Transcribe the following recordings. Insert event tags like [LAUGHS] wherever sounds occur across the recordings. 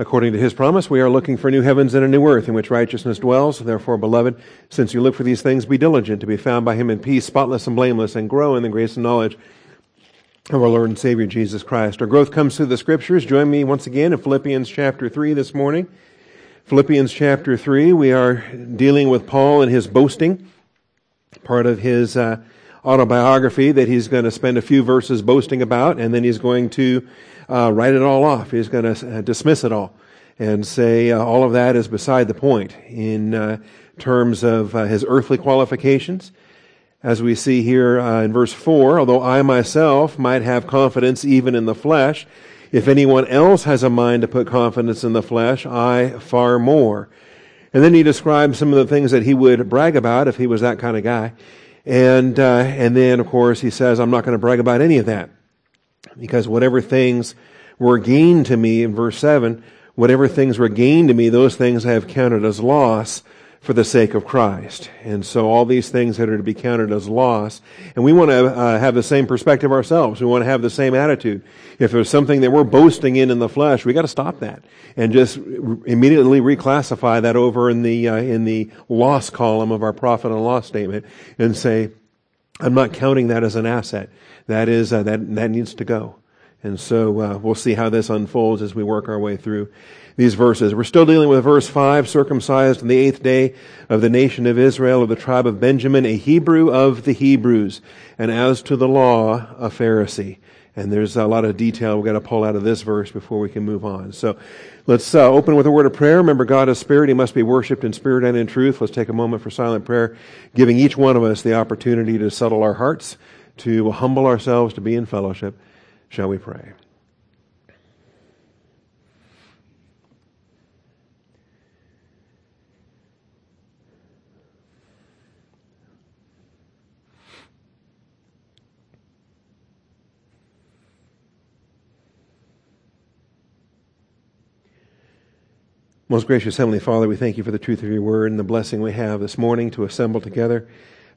According to his promise, we are looking for new heavens and a new earth in which righteousness dwells. Therefore, beloved, since you look for these things, be diligent to be found by him in peace, spotless and blameless, and grow in the grace and knowledge of our Lord and Savior Jesus Christ. Our growth comes through the scriptures. Join me once again in Philippians chapter 3 this morning. Philippians chapter 3, we are dealing with Paul and his boasting, part of his uh, autobiography that he's going to spend a few verses boasting about, and then he's going to uh, write it all off. He's going to uh, dismiss it all and say uh, all of that is beside the point in uh, terms of uh, his earthly qualifications. As we see here uh, in verse 4, although I myself might have confidence even in the flesh, if anyone else has a mind to put confidence in the flesh, I far more. And then he describes some of the things that he would brag about if he was that kind of guy. And, uh, and then, of course, he says, I'm not going to brag about any of that because whatever things were gained to me in verse 7, whatever things were gained to me, those things I have counted as loss for the sake of Christ. And so all these things that are to be counted as loss, and we want to uh, have the same perspective ourselves. We want to have the same attitude. If there's something that we're boasting in in the flesh, we got to stop that and just immediately reclassify that over in the uh, in the loss column of our profit and loss statement and say, I'm not counting that as an asset that is uh, that that needs to go. And so uh, we'll see how this unfolds as we work our way through these verses. We're still dealing with verse 5, circumcised on the eighth day of the nation of Israel, of the tribe of Benjamin, a Hebrew of the Hebrews, and as to the law, a Pharisee. And there's a lot of detail we've got to pull out of this verse before we can move on. So let's uh, open with a word of prayer. Remember, God is spirit. He must be worshiped in spirit and in truth. Let's take a moment for silent prayer, giving each one of us the opportunity to settle our hearts to humble ourselves to be in fellowship, shall we pray? Most gracious Heavenly Father, we thank you for the truth of your word and the blessing we have this morning to assemble together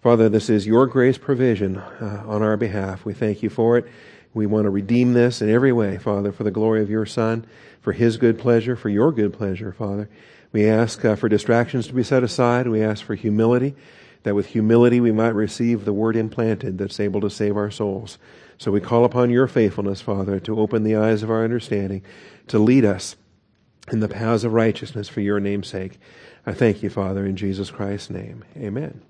Father, this is your grace provision uh, on our behalf. We thank you for it. We want to redeem this in every way, Father, for the glory of your Son, for his good pleasure, for your good pleasure, Father. We ask uh, for distractions to be set aside. We ask for humility, that with humility we might receive the word implanted that's able to save our souls. So we call upon your faithfulness, Father, to open the eyes of our understanding, to lead us in the paths of righteousness for your name's sake. I thank you, Father, in Jesus Christ's name. Amen.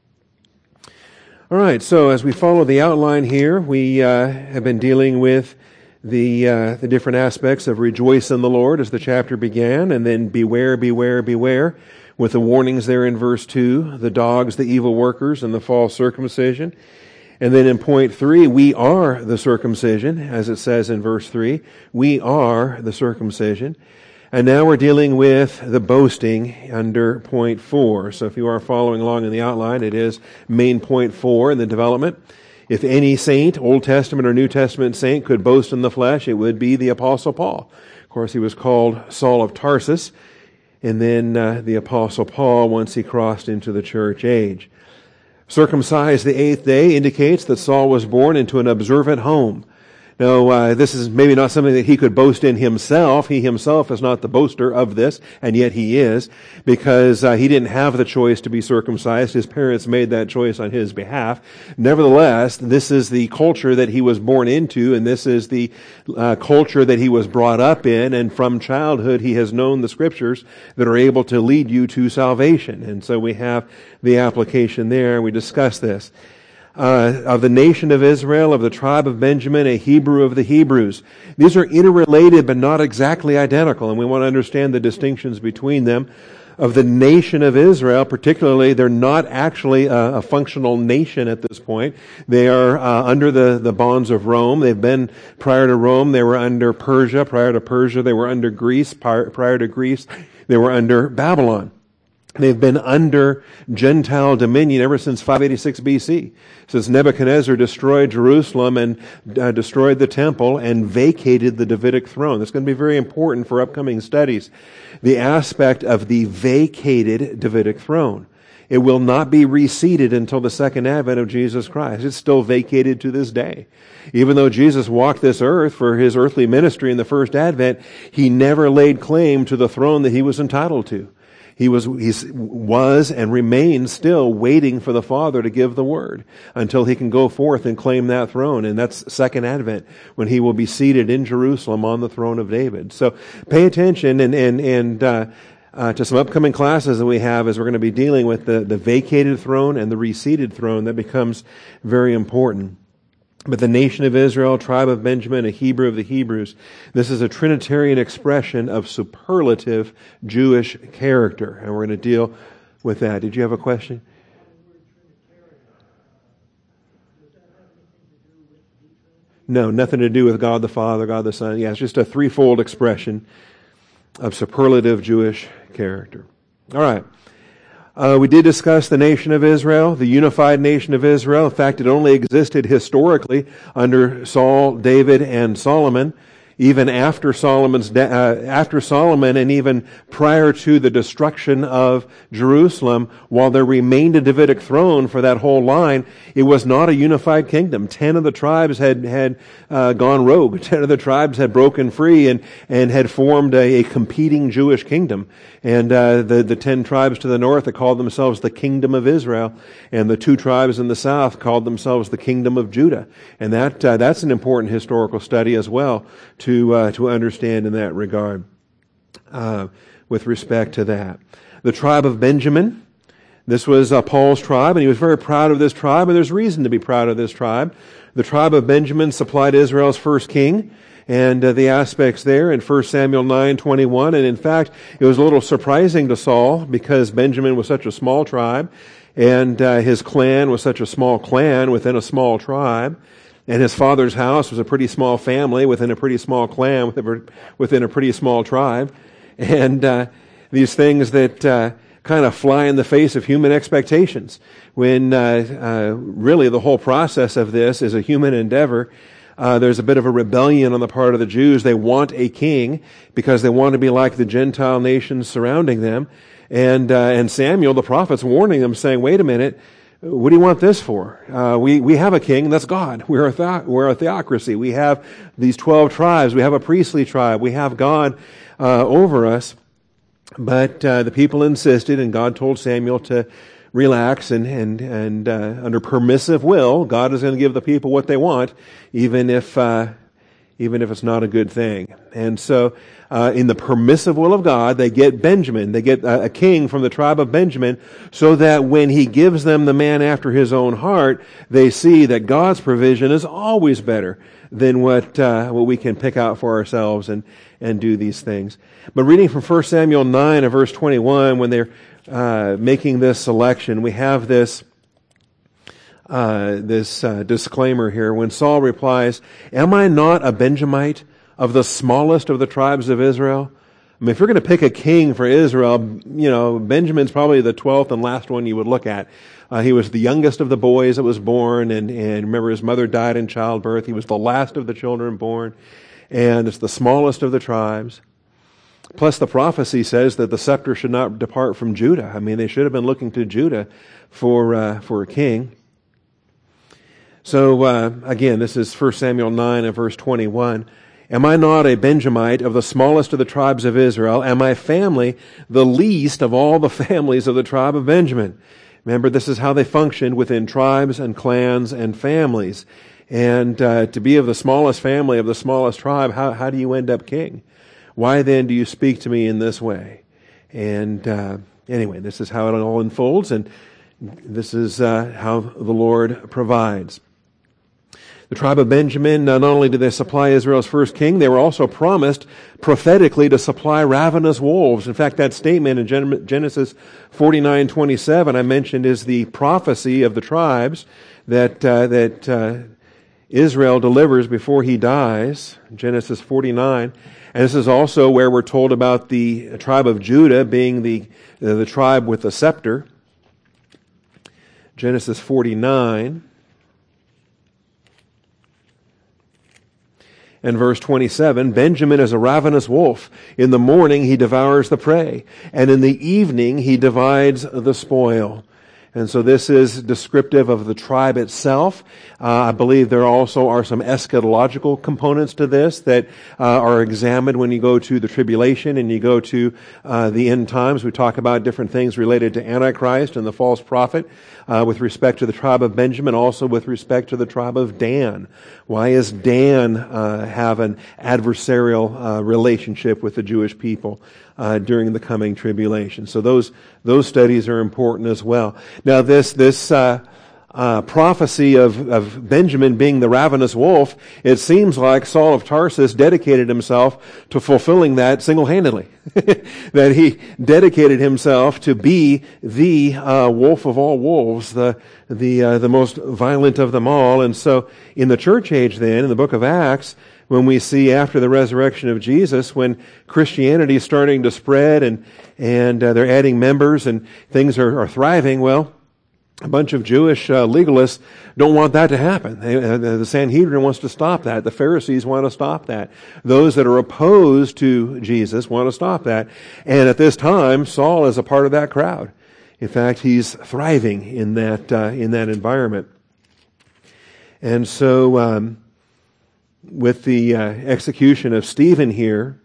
All right, so as we follow the outline here, we uh, have been dealing with the uh, the different aspects of rejoice in the Lord as the chapter began, and then beware, beware, beware, with the warnings there in verse two: the dogs, the evil workers, and the false circumcision. And then in point three, we are the circumcision, as it says in verse three. We are the circumcision. And now we're dealing with the boasting under point four. So if you are following along in the outline, it is main point four in the development. If any saint, Old Testament or New Testament saint, could boast in the flesh, it would be the Apostle Paul. Of course, he was called Saul of Tarsus, and then uh, the Apostle Paul once he crossed into the church age. Circumcised the eighth day indicates that Saul was born into an observant home. Now, uh, this is maybe not something that he could boast in himself. He himself is not the boaster of this, and yet he is, because uh, he didn't have the choice to be circumcised. His parents made that choice on his behalf. Nevertheless, this is the culture that he was born into, and this is the uh, culture that he was brought up in, and from childhood he has known the scriptures that are able to lead you to salvation. And so we have the application there, we discuss this uh, of the nation of Israel, of the tribe of Benjamin, a Hebrew of the Hebrews. These are interrelated but not exactly identical, and we want to understand the distinctions between them. Of the nation of Israel, particularly, they're not actually a, a functional nation at this point. They are uh, under the, the bonds of Rome. They've been, prior to Rome, they were under Persia. Prior to Persia, they were under Greece. Prior, prior to Greece, they were under Babylon. They've been under Gentile dominion ever since 586 BC, since Nebuchadnezzar destroyed Jerusalem and uh, destroyed the temple and vacated the Davidic throne. That's going to be very important for upcoming studies. The aspect of the vacated Davidic throne. it will not be reseated until the second advent of Jesus Christ. It's still vacated to this day. Even though Jesus walked this earth for his earthly ministry in the first advent, he never laid claim to the throne that he was entitled to. He was, he was and remains still waiting for the Father to give the word until he can go forth and claim that throne. And that's second advent when he will be seated in Jerusalem on the throne of David. So pay attention and, and, and, uh, uh, to some upcoming classes that we have as we're going to be dealing with the, the vacated throne and the reseated throne that becomes very important. But the nation of Israel, tribe of Benjamin, a Hebrew of the Hebrews, this is a Trinitarian expression of superlative Jewish character. And we're going to deal with that. Did you have a question? No, nothing to do with God the Father, God the Son. Yeah, it's just a threefold expression of superlative Jewish character. All right. Uh, we did discuss the nation of Israel, the unified nation of Israel. In fact, it only existed historically under Saul, David, and Solomon even after Solomon's de- uh, after Solomon and even prior to the destruction of Jerusalem, while there remained a Davidic throne for that whole line, it was not a unified kingdom. Ten of the tribes had had uh, gone rogue. [LAUGHS] Ten of the tribes had broken free and and had formed a, a competing Jewish kingdom. And uh, the the ten tribes to the north that called themselves the kingdom of Israel, and the two tribes in the south called themselves the kingdom of Judah. And that uh, that's an important historical study as well to to uh, to understand in that regard uh, with respect to that. The tribe of Benjamin. This was uh, Paul's tribe, and he was very proud of this tribe, and there's reason to be proud of this tribe. The tribe of Benjamin supplied Israel's first king, and uh, the aspects there in 1 Samuel 9:21. And in fact, it was a little surprising to Saul because Benjamin was such a small tribe, and uh, his clan was such a small clan within a small tribe. And his father's house was a pretty small family within a pretty small clan, within a pretty small tribe. And uh, these things that uh, kind of fly in the face of human expectations. When uh, uh really the whole process of this is a human endeavor. Uh, there's a bit of a rebellion on the part of the Jews. They want a king because they want to be like the Gentile nations surrounding them. And, uh, and Samuel, the prophet's warning them, saying, wait a minute, what do you want this for? Uh, we, we have a king, and that's God. [LAUGHS] We're a, the, we're a theocracy. We have these 12 tribes. We have a priestly tribe. We have God uh, over us. But uh, the people insisted, and God told Samuel to relax and, and, and uh, under permissive will, God is going to give the people what they want, even if, uh, even if it's not a good thing. And so uh, in the permissive will of God, they get Benjamin. They get a, a, king from the tribe of Benjamin so that when he gives them the man after his own heart, they see that God's provision is always better than what, uh, what we can pick out for ourselves and, and do these things. But reading from 1 Samuel 9 and verse 21, when they're uh, making this selection, we have this, uh, this uh, disclaimer here. When Saul replies, Am I not a Benjamite? Of the smallest of the tribes of Israel? I mean, if you're going to pick a king for Israel, you know, Benjamin's probably the 12th and last one you would look at. Uh, he was the youngest of the boys that was born, and, and remember his mother died in childbirth. He was the last of the children born, and it's the smallest of the tribes. Plus, the prophecy says that the scepter should not depart from Judah. I mean, they should have been looking to Judah for, uh, for a king. So, uh, again, this is 1 Samuel 9 and verse 21. Am I not a Benjamite of the smallest of the tribes of Israel? Am my family the least of all the [LAUGHS] families of the tribe of Benjamin? Remember, this is how they functioned within tribes and clans and families. And uh, to be of the smallest family of the smallest tribe, how, how do you end up king? Why then do you speak to me in this way? And uh, anyway, this is how it all unfolds, and this is uh, how the Lord provides. The tribe of Benjamin, not only did they supply Israel's first king, they were also promised prophetically to supply ravenous wolves. In fact, that statement in Genesis 49:27 I mentioned is the prophecy of the tribes that uh, that uh, Israel delivers before he dies. Genesis 49. And this is also where we're told about the tribe of Judah being the, uh, the tribe with the scepter. Genesis 49. And verse 27, Benjamin is a ravenous wolf. In the morning he devours the prey, and in the evening he divides the spoil. And so this is descriptive of the tribe itself. Uh, I believe there also are some eschatological components to this that uh, are examined when you go to the tribulation and you go to uh, the end times. We talk about different things related to Antichrist and the false prophet uh, with respect to the tribe of Benjamin, also with respect to the tribe of Dan. Why is Dan uh, have an adversarial uh, relationship with the Jewish people? Uh, during the coming tribulation. So those those studies are important as well. Now this this uh, uh, prophecy of, of Benjamin being the ravenous wolf, it seems like Saul of Tarsus dedicated himself to fulfilling that single-handedly. [LAUGHS] that he dedicated himself to be the uh, wolf of all wolves, the the uh, the most violent of them all. And so, in the church age, then in the book of Acts, when we see after the resurrection of Jesus, when Christianity is starting to spread and, and uh, they're adding members and things are, are, thriving, well, a bunch of Jewish uh, legalists don't want that to happen. They, uh, the Sanhedrin wants to stop that. The Pharisees want to stop that. Those that are opposed to Jesus want to stop that. And at this time, Saul is a part of that crowd. In fact, he's thriving in that uh, in that environment. And so, um, with the uh, execution of Stephen here,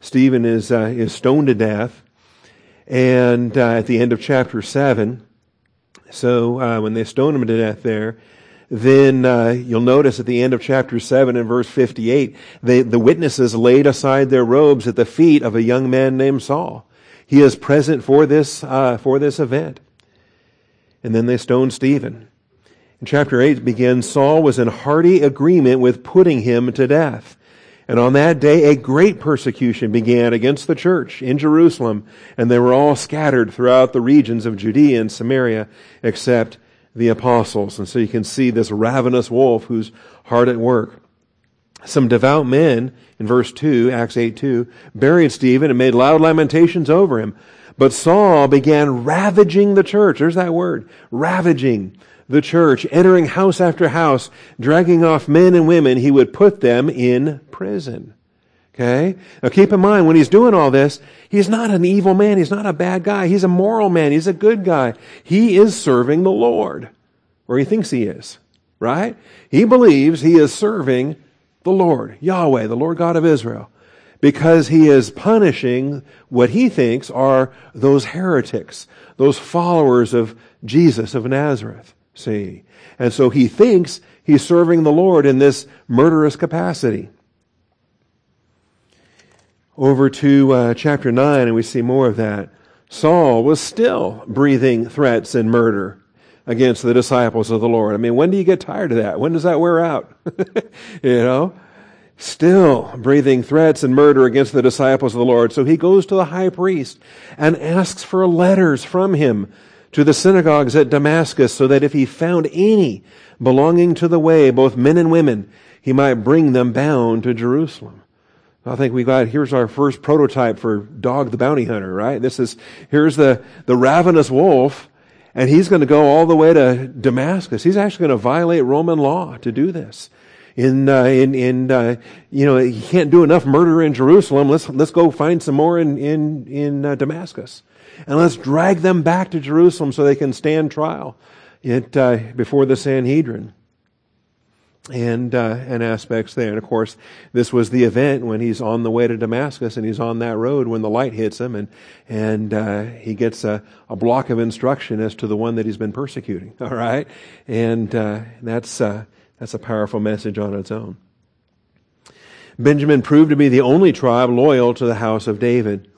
Stephen is, uh, is stoned to death. And uh, at the end of chapter 7, so uh, when they stone him to death there, then uh, you'll notice at the end of chapter 7 and verse 58, they, the witnesses laid aside their robes at the feet of a young man named Saul. He is present for this, uh, for this event. And then they stoned Stephen. Chapter 8 begins, Saul was in hearty agreement with putting him to death. And on that day, a great persecution began against the church in Jerusalem, and they were all scattered throughout the regions of Judea and Samaria, except the apostles. And so you can see this ravenous wolf who's hard at work. Some devout men, in verse 2, Acts 8 2, buried Stephen and made loud lamentations over him. But Saul began ravaging the church. There's that word, ravaging the church, entering house after house, dragging off men and women, he would put them in prison. Okay? Now keep in mind, when he's doing all this, he's not an evil man. He's not a bad guy. He's a moral man. He's a good guy. He is serving the Lord. Or he thinks he is. Right? He believes he is serving the Lord, Yahweh, the Lord God of Israel. Because he is punishing what he thinks are those heretics, those followers of Jesus of Nazareth. See? And so he thinks he's serving the Lord in this murderous capacity. Over to uh, chapter 9, and we see more of that. Saul was still breathing threats and murder against the disciples of the Lord. I mean, when do you get tired of that? When does that wear out? [LAUGHS] you know? Still breathing threats and murder against the disciples of the Lord. So he goes to the high priest and asks for letters from him to the synagogues at Damascus so that if he found any belonging to the way, both men and women, he might bring them bound to Jerusalem. I think we got, here's our first prototype for Dog the Bounty Hunter, right? This is, here's the, the ravenous wolf, and he's going to go all the way to Damascus. He's actually going to violate Roman law to do this. In, uh, in, in, uh, you know, he can't do enough murder in Jerusalem. Let's, let's go find some more in, in, in uh, Damascus and let's drag them back to Jerusalem so they can stand trial it, uh, before the Sanhedrin. And, uh, and aspects there. And of course, this was the event when he's on the way to Damascus and he's on that road when the light hits him and, and, uh, he gets a, a block of instruction as to the one that he's been persecuting. [LAUGHS] All right. And, uh, that's, uh, that's a powerful message on its own. Benjamin proved to be the only tribe loyal to the house of David.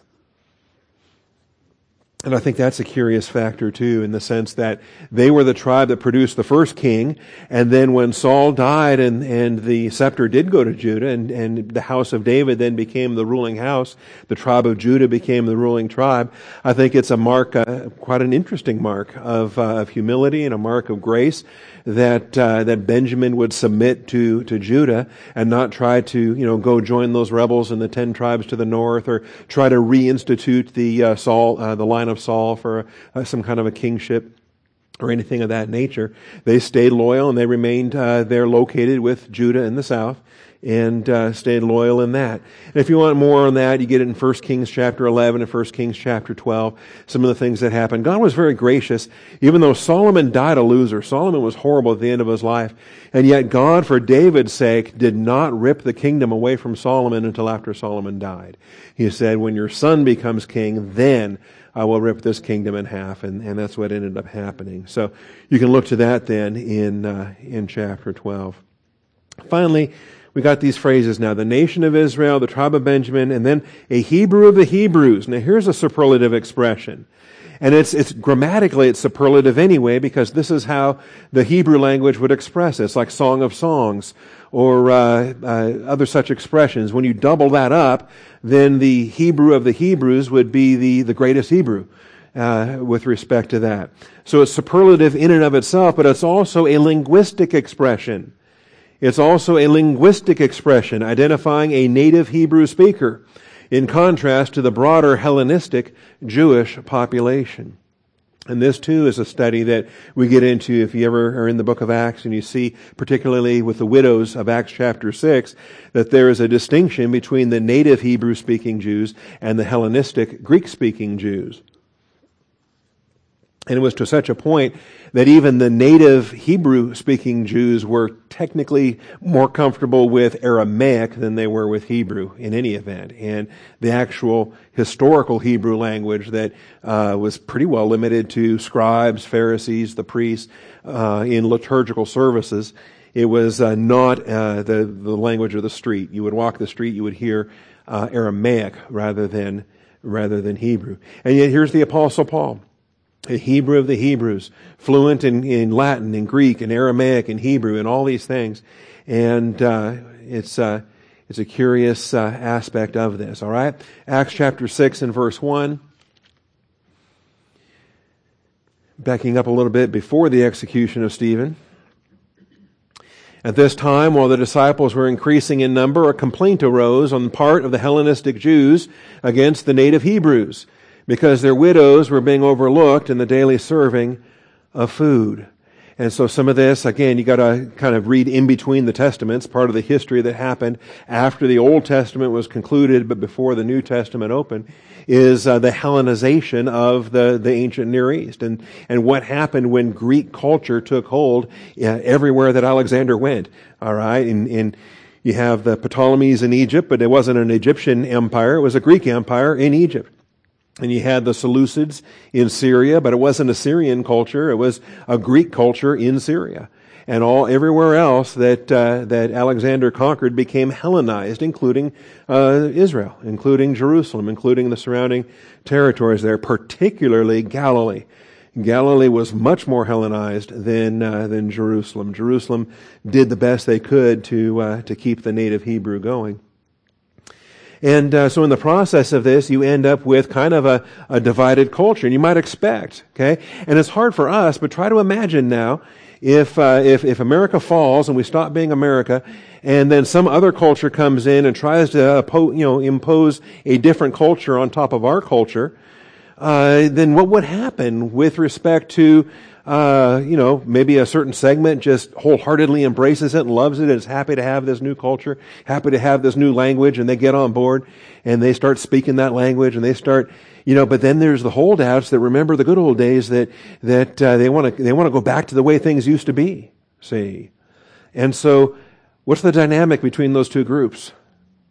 And I think that's a curious factor too, in the sense that they were the tribe that produced the first king, and then when Saul died and, and the scepter did go to Judah, and, and the house of David then became the ruling house, the tribe of Judah became the ruling tribe, I think it's a mark, uh, quite an interesting mark of, uh, of humility and a mark of grace that uh, that Benjamin would submit to to Judah and not try to you know go join those rebels in the ten tribes to the north or try to reinstitute the uh, Saul uh, the line of Saul for uh, some kind of a kingship or anything of that nature. They stayed loyal and they remained uh, there located with Judah in the south and uh, stayed loyal in that. And if you want more on that, you get it in 1 Kings chapter 11 and 1 Kings chapter 12, some of the things that happened. God was very gracious, even though Solomon died a loser. Solomon was horrible at the end of his life. And yet God, for David's sake, did not rip the kingdom away from Solomon until after Solomon died. He said, when your son becomes king, then I will rip this kingdom in half. And, and that's what ended up happening. So you can look to that then in, uh, in chapter 12. Finally, we got these phrases now the nation of Israel, the tribe of Benjamin, and then a Hebrew of the Hebrews. Now, here's a superlative expression. And it's, it's grammatically, it's superlative anyway, because this is how the Hebrew language would express it. It's like Song of Songs or uh, uh, other such expressions. When you double that up, then the Hebrew of the Hebrews would be the, the greatest Hebrew. Uh, with respect to that. So it's superlative in and of itself, but it's also a linguistic expression. It's also a linguistic expression identifying a native Hebrew speaker in contrast to the broader Hellenistic Jewish population. And this too is a study that we get into if you ever are in the book of Acts and you see, particularly with the widows of Acts chapter 6, that there is a distinction between the native Hebrew speaking Jews and the Hellenistic Greek speaking Jews. And it was to such a point that even the native Hebrew speaking Jews were technically more comfortable with Aramaic than they were with Hebrew in any event. And the actual historical Hebrew language that uh, was pretty well limited to scribes, Pharisees, the priests uh, in liturgical services. It was uh, not uh, the, the language of the street. You would walk the street, you would hear uh, Aramaic rather than, rather than Hebrew. And yet here's the Apostle Paul a Hebrew of the Hebrews, fluent in, in Latin and Greek and Aramaic and Hebrew and all these things. And uh, it's, uh, it's a curious uh, aspect of this, all right? Acts chapter 6 and verse 1. Backing up a little bit before the execution of Stephen. At this time, while the disciples were increasing in number, a complaint arose on the part of the Hellenistic Jews against the native Hebrews because their widows were being overlooked in the daily serving of food. And so some of this, again, you gotta kind of read in between the testaments, part of the history that happened after the Old Testament was concluded, but before the New Testament opened, is uh, the Hellenization of the, the ancient Near East. And, and what happened when Greek culture took hold uh, everywhere that Alexander went. Alright? In, in, you have the Ptolemies in Egypt, but it wasn't an Egyptian empire, it was a Greek empire in Egypt. And you had the Seleucids in Syria, but it wasn't a Syrian culture. It was a Greek culture in Syria. And all, everywhere else that, uh, that Alexander conquered became Hellenized, including, uh, Israel, including Jerusalem, including the surrounding territories there, particularly Galilee. Galilee was much more Hellenized than, uh, than Jerusalem. Jerusalem did the best they could to, uh, to keep the native Hebrew going. And uh, so in the process of this, you end up with kind of a, a divided culture. And you might expect, okay? And it's hard for us, but try to imagine now if, uh, if, if America falls and we stop being America, and then some other culture comes in and tries to you know, impose a different culture on top of our culture, uh, then what would happen with respect to uh, you know, maybe a certain segment just wholeheartedly embraces it and loves it and is happy to have this new culture, happy to have this new language, and they get on board and they start speaking that language and they start, you know, but then there's the holdouts that remember the good old days that, that, uh, they want to, they want to go back to the way things used to be, see. And so, what's the dynamic between those two groups?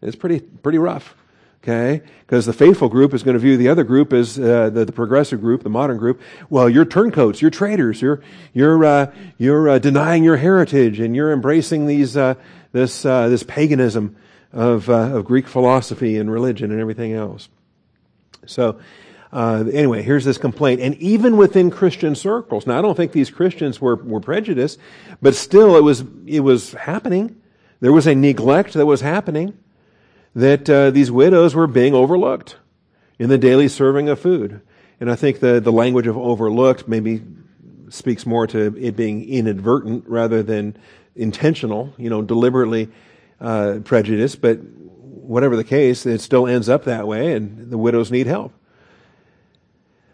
It's pretty, pretty rough. Okay? Because the faithful group is going to view the other group as uh, the, the, progressive group, the modern group. Well, you're turncoats, you're traitors, you're you're uh, you're uh, denying your heritage, and you're embracing these uh, this uh, this paganism of uh, of Greek philosophy and religion and everything else. So. anyway, here's this complaint. And even within Christian circles, now I don't think these Christians were, were prejudiced, but still it was, it was happening. There was a neglect that was happening that uh, these widows were being overlooked in the daily serving of food. And I think the, the language of overlooked maybe speaks more to it being inadvertent rather than intentional, you know, deliberately uh, prejudiced. But whatever the case, it still ends up that way, and the widows need help.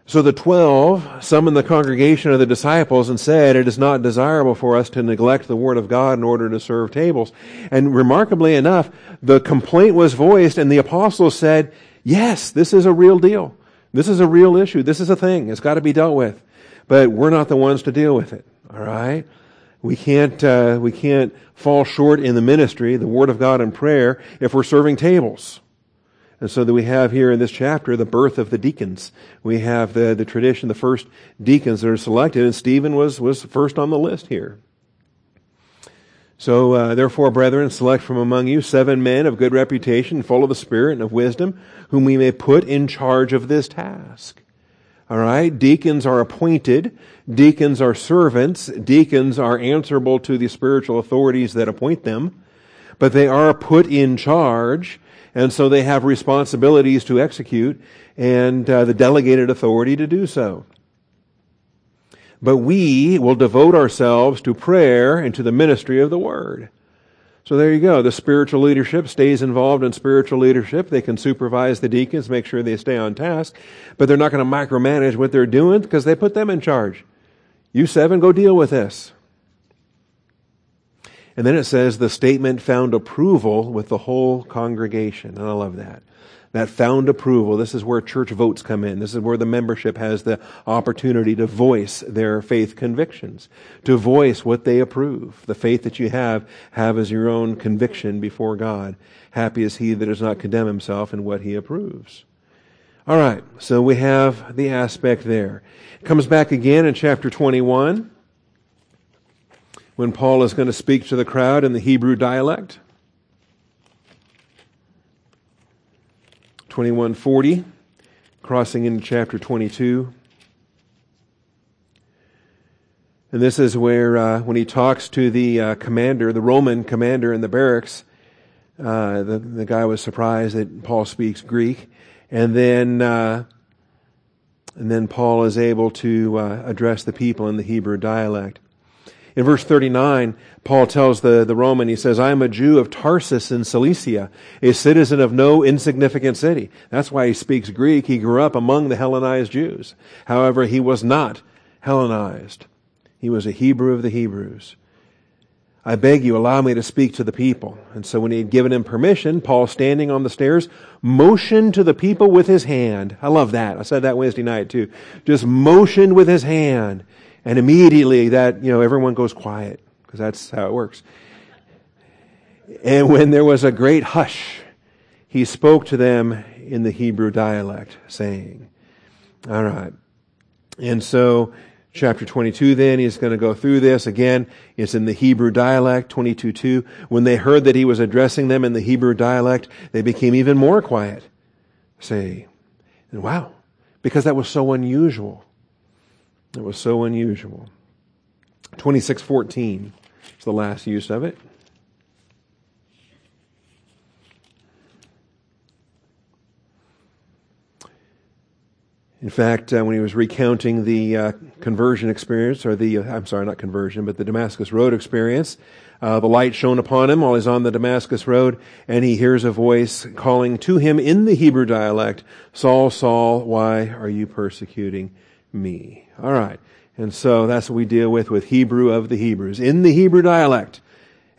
So the twelve summoned the congregation of the disciples and said, It is not desirable for us to neglect the word of God in order to serve tables. And remarkably enough, the complaint was voiced and the apostles said, Yes, this is a real deal. This is a real issue. This is a thing. It's got to be dealt with. But we're not the ones to deal with it. All right? We can't, uh, we can't fall short in the ministry, the Word of God and prayer, if we're serving tables. And so that we have here in this chapter the birth of the deacons. We have the, the tradition, the first deacons that are selected, and Stephen was, was first on the list here. So, uh, therefore, brethren, select from among you seven men of good reputation, full of the Spirit and of wisdom, whom we may put in charge of this task. All right? Deacons are appointed. Deacons are servants. Deacons are answerable to the spiritual authorities that appoint them. But they are put in charge and so they have responsibilities to execute and uh, the delegated authority to do so. But we will devote ourselves to prayer and to the ministry of the word. So there you go. The spiritual leadership stays involved in spiritual leadership. They can supervise the deacons, make sure they stay on task, but they're not going to micromanage what they're doing because they put them in charge. You seven, go deal with this. And then it says the statement found approval with the whole congregation. And I love that. That found approval. This is where church votes come in. This is where the membership has the opportunity to voice their faith convictions, to voice what they approve. The faith that you have, have as your own conviction before God. Happy is he that does not condemn himself in what he approves. All right, so we have the aspect there. It comes back again in chapter 21 when Paul is going to speak to the crowd in the Hebrew dialect. 2140, crossing into chapter 22. And this is where, uh, when he talks to the uh, commander, the Roman commander in the barracks, uh, the, the guy was surprised that Paul speaks Greek. And then, uh, and then Paul is able to uh, address the people in the Hebrew dialect. In verse 39, Paul tells the, the Roman, he says, I am a Jew of Tarsus in Cilicia, a citizen of no insignificant city. That's why he speaks Greek. He grew up among the Hellenized Jews. However, he was not Hellenized. He was a Hebrew of the Hebrews. I beg you, allow me to speak to the people. And so when he had given him permission, Paul, standing on the stairs, motioned to the people with his hand. I love that. I said that Wednesday night too. Just motioned with his hand. And immediately that, you know, everyone goes quiet because that's how it works. And when there was a great hush, he spoke to them in the Hebrew dialect, saying, all right. And so, chapter 22 then, he's going to go through this. Again, it's in the Hebrew dialect, 22.2. When they heard that he was addressing them in the Hebrew dialect, they became even more quiet. Say, and wow, because that was so unusual. It was so unusual. 2614 is the last use of it. In fact, uh, when he was recounting the uh, conversion experience, or the, uh, I'm sorry, not conversion, but the Damascus Road experience, uh, the light shone upon him while he's on the Damascus Road, and he hears a voice calling to him in the Hebrew dialect, Saul, Saul, why are you persecuting me? All right. And so that's what we deal with with Hebrew of the Hebrews. In the Hebrew dialect,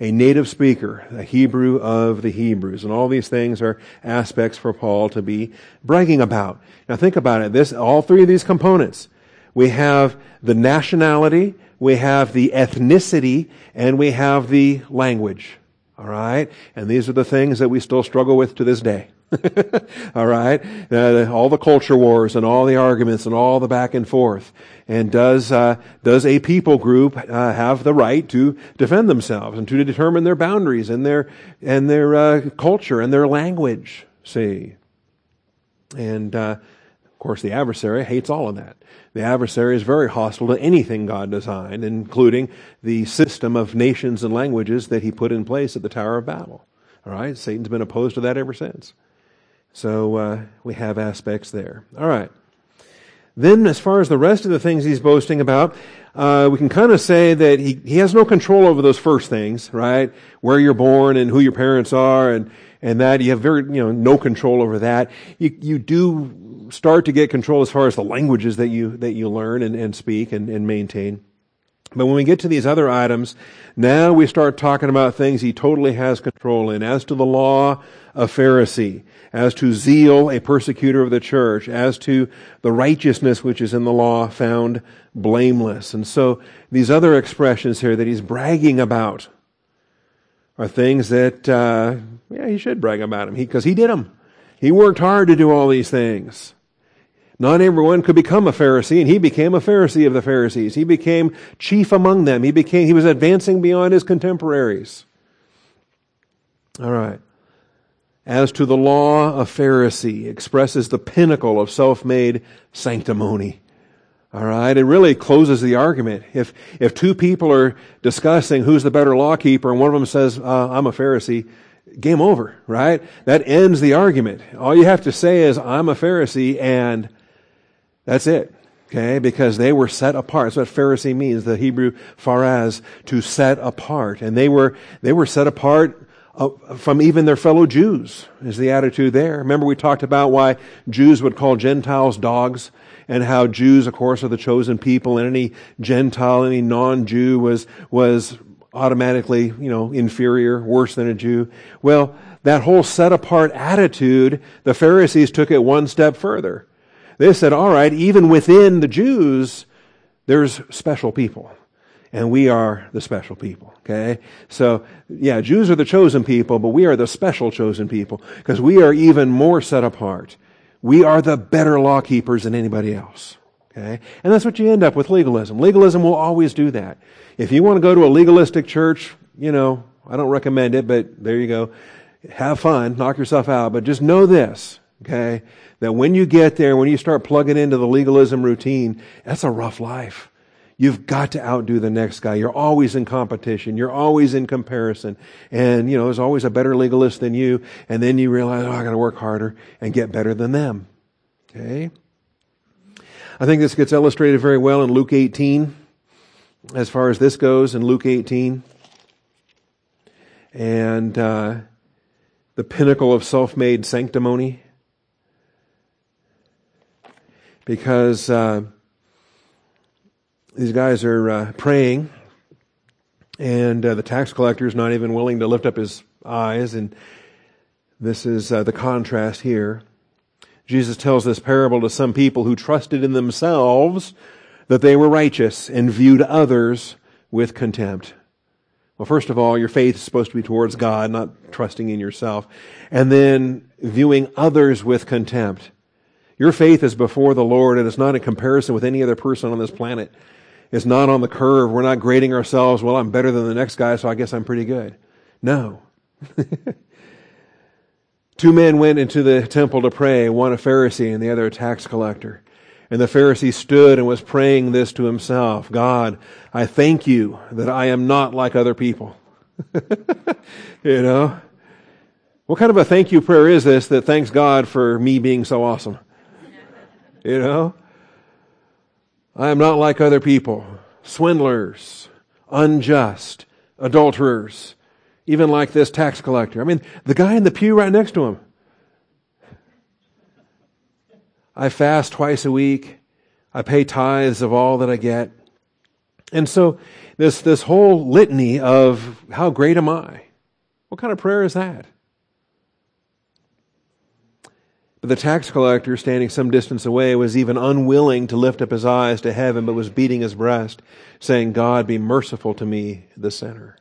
a native speaker, a Hebrew of the Hebrews. And all these things are aspects for Paul to be bragging about. Now think about it. This, all three of these components. We have the nationality, we have the ethnicity, and we have the language. All right? And these are the things that we still struggle with to this day. [LAUGHS] all right, uh, all the culture wars and all the arguments and all the back and forth. And does uh, does a people group uh, have the right to defend themselves and to determine their boundaries and their and their uh, culture and their language? See, and uh, of course, the adversary hates all of that. The adversary is very hostile to anything God designed, including the system of nations and languages that he put in place at the Tower of Babel. All right, Satan's been opposed to that ever since. So uh, we have aspects there. All right. then as far as the rest of the things he's boasting about, uh, we can kind of say that he, he has no control over those first things, right? Where you're born and who your parents are and, and that you have very, you know, no control over that. You, you do start to get control as far as the languages that you, that you learn and, and speak and, and maintain. But when we get to these other items, now we start talking about things he totally has control in. As to the law, a Pharisee. As to zeal, a persecutor of the church. As to the righteousness which is in the law, found blameless. And so these other expressions here that he's bragging about are things that, uh, yeah, he should brag about them because he, he did them. He worked hard to do all these things. Not everyone could become a Pharisee, and he became a Pharisee of the Pharisees. He became chief among them. He became, he was advancing beyond his contemporaries. All right. As to the law, a Pharisee expresses the pinnacle of self-made sanctimony. All right. It really closes the argument. If, if two people are discussing who's the better law keeper and one of them says, uh, I'm a Pharisee, game over, right? That ends the argument. All you have to say is, I'm a Pharisee and that's it. Okay, because they were set apart. That's what Pharisee means, the Hebrew pharaz, to set apart. And they were, they were set apart uh, from even their fellow Jews, is the attitude there. Remember we talked about why Jews would call Gentiles dogs, and how Jews, of course, are the chosen people, and any Gentile, any non-Jew was, was automatically, you know, inferior, worse than a Jew. Well, that whole set apart attitude, the Pharisees took it one step further. They said, all right, even within the Jews, there's special people. And we are the special people, okay? So, yeah, Jews are the chosen people, but we are the special chosen people because we are even more set apart. We are the better law keepers than anybody else. Okay? And that's what you end up with legalism. Legalism will always do that. If you want to go to a legalistic church, you know, I don't recommend it, but there you go. Have fun, knock yourself out, but just know this, okay? that when you get there, when you start plugging into the legalism routine, that's a rough life. You've got to outdo the next guy. You're always in competition. You're always in comparison. And, you know, there's always a better legalist than you. And then you realize, oh, I gotta work harder and get better than them. Okay? I think this gets illustrated very well in Luke 18, as far as this goes in Luke 18. And, uh, the pinnacle of self-made sanctimony because uh, these guys are uh, praying, and uh, the tax collector is not even willing to lift up his eyes, and this is uh, the contrast here. Jesus tells this parable to some people who trusted in themselves that they were righteous and viewed others with contempt. Well, first of all, your faith is supposed to be towards God, not trusting in yourself. And then viewing others with contempt. Your faith is before the Lord and it's not in comparison with any other person on this planet. It's not on the curve. We're not grading ourselves. Well, I'm better than the next guy, so I guess I'm pretty good. No. [LAUGHS] Two men went into the temple to pray, one a Pharisee and the other a tax collector. And the Pharisee stood and was praying this to himself God, I thank you that I am not like other people. [LAUGHS] you know? What kind of a thank you prayer is this that thanks God for me being so awesome? You know? I am not like other people, swindlers, unjust, adulterers, even like this tax collector. I mean, the guy in the pew right next to him. I fast twice a week. I pay tithes of all that I get. And so this, this whole litany of how great am I? What kind of prayer is that? But the tax collector, standing some distance away, was even unwilling to lift up his eyes to heaven, but was beating his breast, saying, God, be merciful to me, the sinner.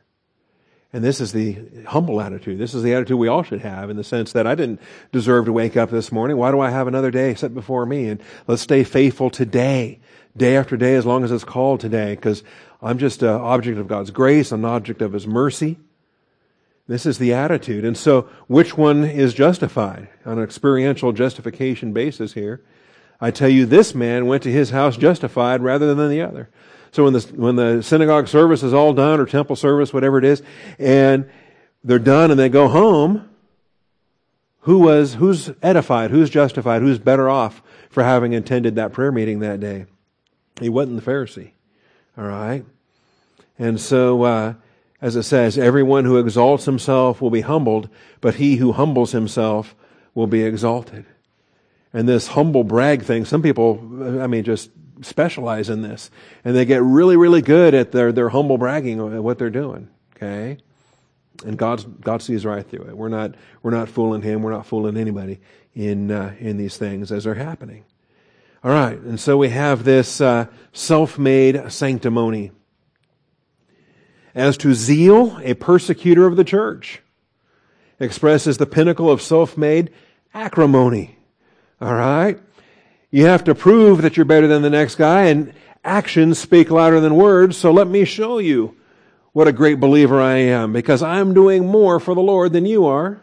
And this is the humble attitude. This is the attitude we all should have in the sense that I didn't deserve to wake up this morning. Why do I have another day set before me? And let's stay faithful today, day after day, as long as it's called today, because I'm just an object of God's grace, an object of His mercy. This is the attitude. And so, which one is justified on an experiential justification basis here? I tell you, this man went to his house justified rather than the other. So when the, when the synagogue service is all done, or temple service, whatever it is, and they're done and they go home, Who was, who's edified? Who's justified? Who's better off for having attended that prayer meeting that day? He wasn't the Pharisee. All right? And so, uh, as it says, everyone who exalts himself will be humbled, but he who humbles himself will be exalted. And this humble brag thing, some people, I mean, just specialize in this. And they get really, really good at their, their humble bragging at what they're doing. Okay? And God's, God sees right through it. We're not, we're not fooling Him. We're not fooling anybody in, uh, in these things as they're happening. All right. And so we have this uh, self-made sanctimony. As to zeal, a persecutor of the church expresses the pinnacle of self-made acrimony. All right? You have to prove that you're better than the next guy, and actions speak louder than words, so let me show you what a great believer I am, because I'm doing more for the Lord than you are.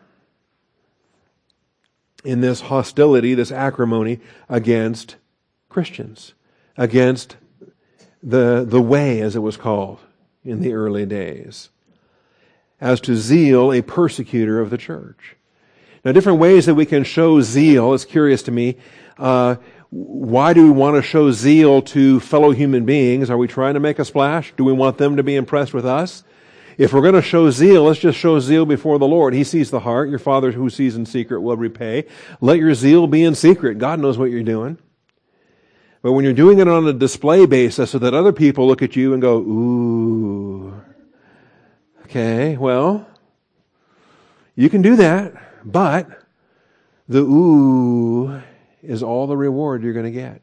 In this hostility, this acrimony against Christians, against the, the way, as it was called in the early days. As to zeal, a persecutor of the church. Now, different ways that we can show zeal is curious to me. Uh, why do we want to show zeal to fellow human beings? Are we trying to make a splash? Do we want them to be impressed with us? If we're going to show zeal, let's just show zeal before the Lord. He sees the heart. Your Father who sees in secret will repay. Let your zeal be in secret. God knows what you're doing. But when you're doing it on a display basis so that other people look at you and go, ooh, okay, well, you can do that, but the ooh is all the reward you're going to get.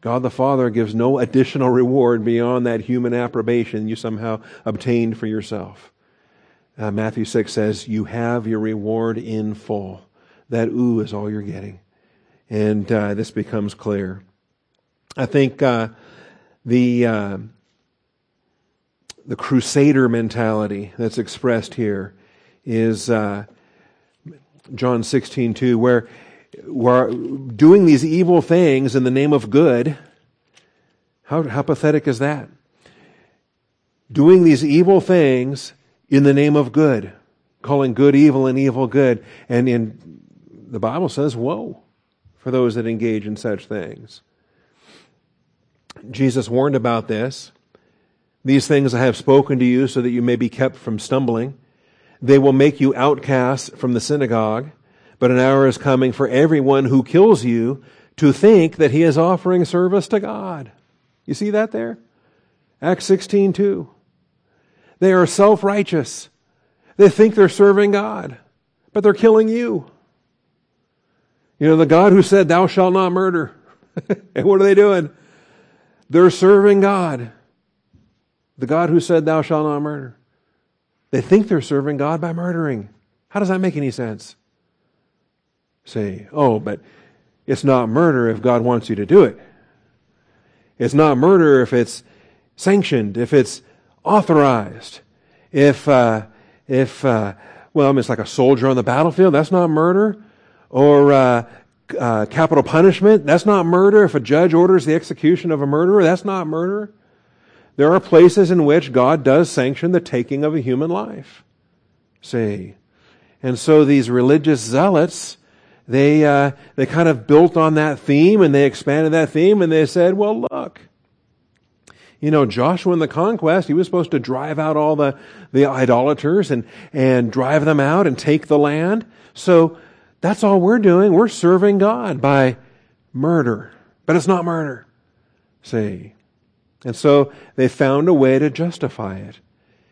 God the Father gives no additional reward beyond that human approbation you somehow obtained for yourself. Uh, Matthew 6 says, You have your reward in full. That ooh is all you're getting. And uh, this becomes clear. I think uh, the, uh, the crusader mentality that's expressed here is uh, John 16 2, where were doing these evil things in the name of good. How, how pathetic is that? Doing these evil things in the name of good, calling good evil and evil good. And in the Bible says, woe for those that engage in such things. Jesus warned about this. These things I have spoken to you so that you may be kept from stumbling. They will make you outcasts from the synagogue. But an hour is coming for everyone who kills you to think that he is offering service to God. You see that there? Acts 16, 2. They are self righteous. They think they're serving God, but they're killing you. You know, the God who said, Thou shalt not murder. [LAUGHS] and what are they doing? They're serving God. The God who said, Thou shalt not murder. They think they're serving God by murdering. How does that make any sense? say, oh, but it's not murder if God wants you to do it. It's not murder if it's sanctioned, if it's authorized, if, uh, if, uh, well, I mean, it's like a soldier on the battlefield. That's not murder. Or, uh, uh, capital punishment. That's not murder. If a judge orders the execution of a murderer, that's not murder. There are places in which God does sanction the taking of a human life. See? And so these religious zealots, they, uh, they kind of built on that theme and they expanded that theme and they said, well, look, you know, Joshua in the conquest, he was supposed to drive out all the, the idolaters and, and drive them out and take the land. So that's all we're doing. We're serving God by murder. But it's not murder. See? And so they found a way to justify it.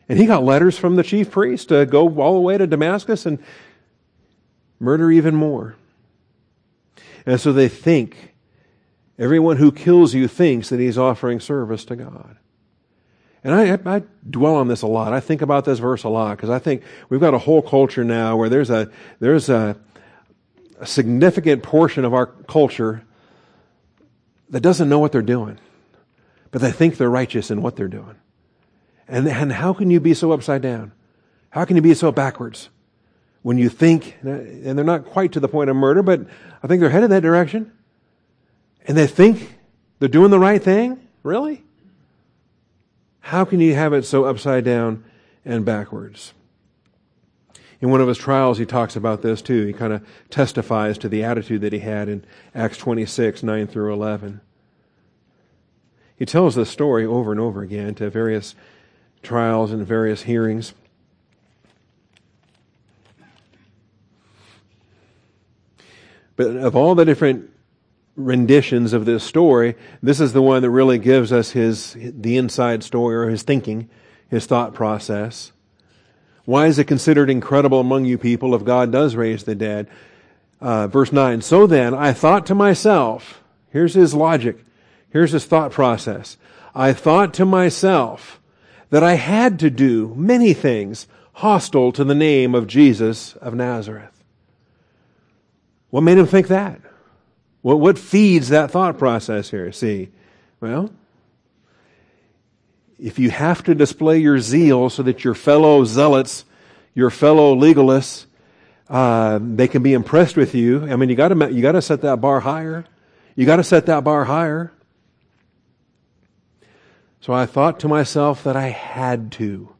And he got letters from the chief priest to go all the way to Damascus and murder even more. And so they think, everyone who kills you thinks that he's offering service to God. And I, I dwell on this a lot. I think about this verse a lot because I think we've got a whole culture now where there's a, there's a, a significant portion of our culture that doesn't know what they're doing, but they think they're righteous in what they're doing. And, and how can you be so upside down? How can you be so backwards? when you think, and they're not quite to the point of murder, but I think they're headed that direction, and they think they're doing the right thing? Really? How can you have it so upside down and backwards? In one of his trials, he talks about this too. He kind of testifies to the attitude that he had in Acts 26, 9 through 11. He tells this story over and over again to various trials and various hearings. But of all the different renditions of this story, this is the one that really gives us his the inside story or his thinking, his thought process. Why is it considered incredible among you people if God does raise the dead? Uh, verse 9. So then, I thought to myself, here's his logic, here's his thought process. I thought to myself that I had to do many things hostile to the name of Jesus of Nazareth. What made him think that? What, what feeds that thought process here? See, well, if you have to display your zeal so that your fellow zealots, your fellow legalists, uh, they can be impressed with you. I mean, you got to you got to set that bar higher. You got to set that bar higher. So I thought to myself that I had to.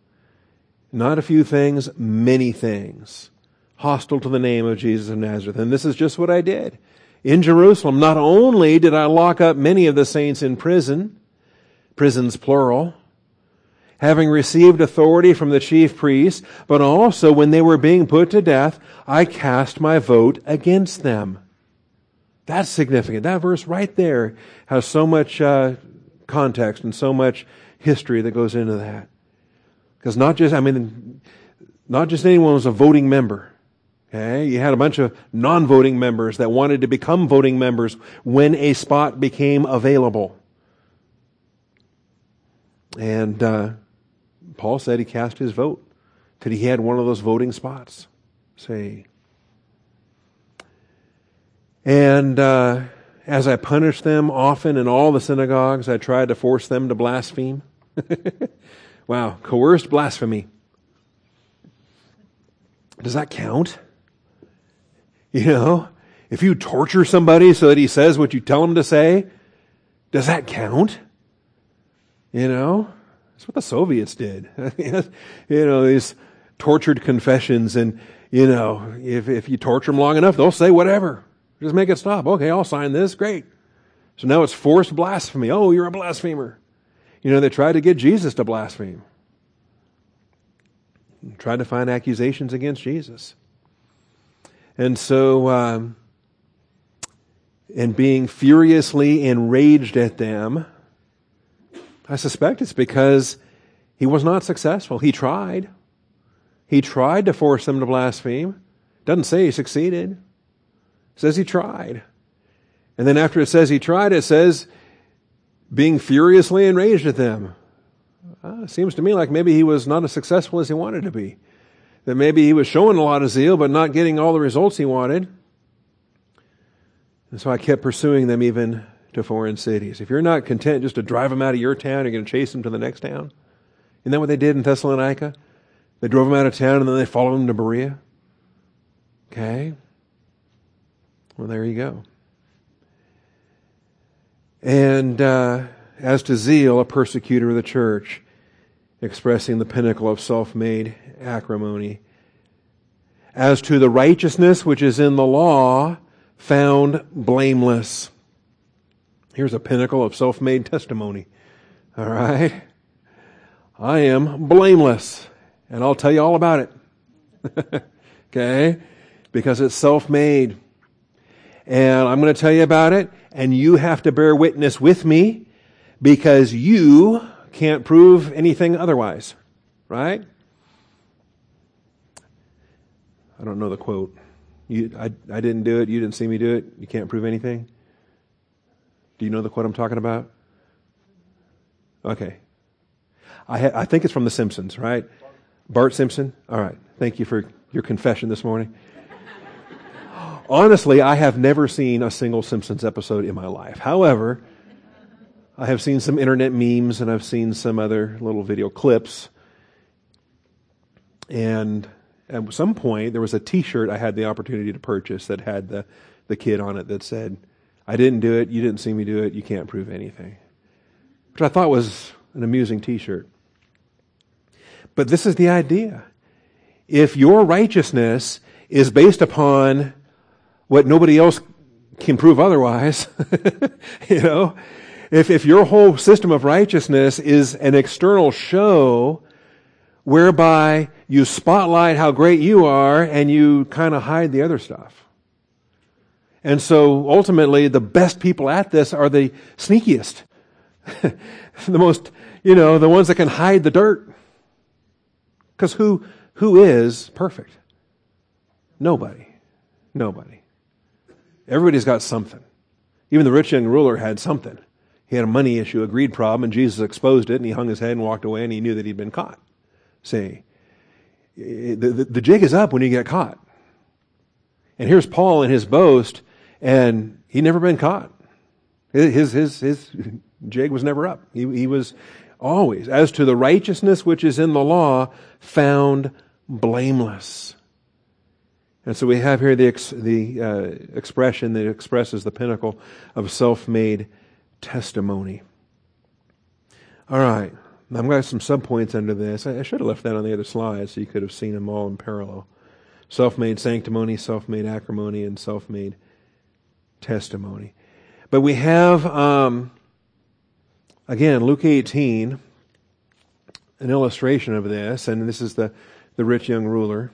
Not a few things, many things hostile to the name of Jesus of Nazareth. And this is just what I did. In Jerusalem, not only did I lock up many of the saints in prison, prisons plural, having received authority from the chief priests, but also when they were being put to death, I cast my vote against them. That's significant. That verse right there has so much uh, context and so much history that goes into that. Because not just, I mean, not just anyone was a voting member. Okay, you had a bunch of non-voting members that wanted to become voting members when a spot became available. And uh, Paul said he cast his vote that he had one of those voting spots. Say, and uh, as I punished them often in all the synagogues, I tried to force them to blaspheme. [LAUGHS] wow, coerced blasphemy. Does that count? You know, if you torture somebody so that he says what you tell him to say, does that count? You know, that's what the Soviets did. [LAUGHS] you know, these tortured confessions, and you know, if if you torture them long enough, they'll say whatever. Just make it stop. Okay, I'll sign this. Great. So now it's forced blasphemy. Oh, you're a blasphemer. You know, they tried to get Jesus to blaspheme. Tried to find accusations against Jesus. And so, um, and being furiously enraged at them, I suspect it's because he was not successful. He tried. He tried to force them to blaspheme. Doesn't say he succeeded. It says he tried. And then after it says he tried, it says being furiously enraged at them. Uh, seems to me like maybe he was not as successful as he wanted to be that maybe he was showing a lot of zeal, but not getting all the results he wanted. And so I kept pursuing them even to foreign cities. If you're not content just to drive them out of your town, you're going to chase them to the next town. Isn't that what they did in Thessalonica? They drove them out of town and then they followed them to Berea. Okay. Well, there you go. And uh, as to zeal, a persecutor of the church, expressing the pinnacle of self made acrimony. As to the righteousness which is in the law, found blameless. Here's a pinnacle of self made testimony. All right? I am blameless. And I'll tell you all about it. [LAUGHS] okay? Because it's self made. And I'm going to tell you about it, and you have to bear witness with me because you can't prove anything otherwise. Right? I don't know the quote. You, I, I didn't do it. You didn't see me do it. You can't prove anything. Do you know the quote I'm talking about? Okay. I, ha- I think it's from The Simpsons, right? Bart Simpson? All right. Thank you for your confession this morning. [GASPS] Honestly, I have never seen a single Simpsons episode in my life. However, I have seen some internet memes and I've seen some other little video clips. And at some point there was a T-shirt I had the opportunity to purchase that had the the kid on it that said, "I didn't do it. You didn't see me do it. You can't prove anything," which I thought was an amusing T-shirt. But this is the idea: if your righteousness is based upon what nobody else can prove otherwise, [LAUGHS] you know, if, if your whole system of righteousness is an external show whereby you spotlight how great you are and you kind of hide the other stuff. And so ultimately, the best people at this are the sneakiest, [LAUGHS] the most, you know, the ones that can hide the dirt. Because who, who is perfect? Nobody. Nobody. Everybody's got something. Even the rich young ruler had something. He had a money issue, a greed problem, and Jesus exposed it, and he hung his head and walked away, and he knew that he'd been caught. See, the, the, the jig is up when you get caught. And here's Paul in his boast, and he'd never been caught. His, his, his jig was never up. He, he was always, as to the righteousness which is in the law, found blameless. And so we have here the, ex, the uh, expression that expresses the pinnacle of self made testimony. All right. I've got some subpoints under this. I, I should have left that on the other slide so you could have seen them all in parallel. Self made sanctimony, self made acrimony, and self made testimony. But we have, um, again, Luke 18, an illustration of this, and this is the, the rich young ruler,